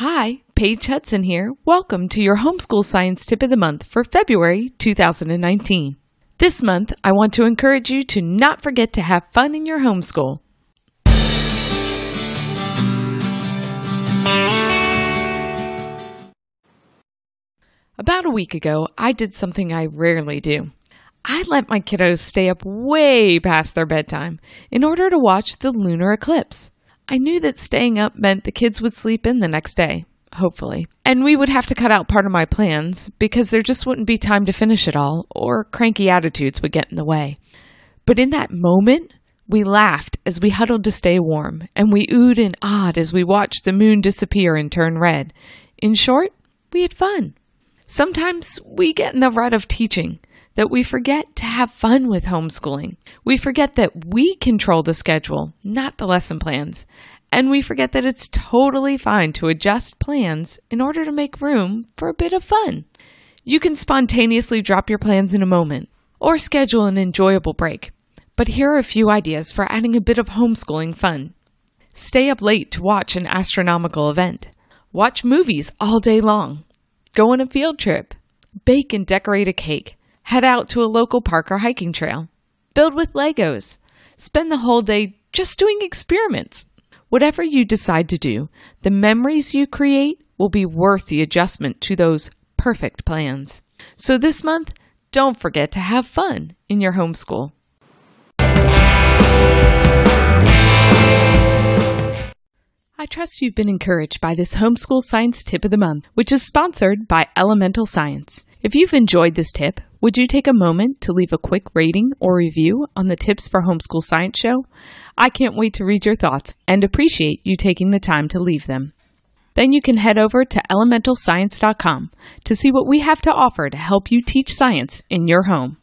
Hi, Paige Hudson here. Welcome to your Homeschool Science Tip of the Month for February 2019. This month, I want to encourage you to not forget to have fun in your homeschool. About a week ago, I did something I rarely do. I let my kiddos stay up way past their bedtime in order to watch the lunar eclipse. I knew that staying up meant the kids would sleep in the next day, hopefully. And we would have to cut out part of my plans because there just wouldn't be time to finish it all, or cranky attitudes would get in the way. But in that moment, we laughed as we huddled to stay warm, and we oohed and ahed as we watched the moon disappear and turn red. In short, we had fun. Sometimes we get in the rut of teaching that we forget to have fun with homeschooling. We forget that we control the schedule, not the lesson plans. And we forget that it's totally fine to adjust plans in order to make room for a bit of fun. You can spontaneously drop your plans in a moment or schedule an enjoyable break. But here are a few ideas for adding a bit of homeschooling fun. Stay up late to watch an astronomical event. Watch movies all day long. Go on a field trip. Bake and decorate a cake. Head out to a local park or hiking trail. Build with Legos. Spend the whole day just doing experiments. Whatever you decide to do, the memories you create will be worth the adjustment to those perfect plans. So this month, don't forget to have fun in your homeschool. I trust you've been encouraged by this homeschool science tip of the month, which is sponsored by Elemental Science. If you've enjoyed this tip, would you take a moment to leave a quick rating or review on the Tips for Homeschool Science show? I can't wait to read your thoughts and appreciate you taking the time to leave them. Then you can head over to elementalscience.com to see what we have to offer to help you teach science in your home.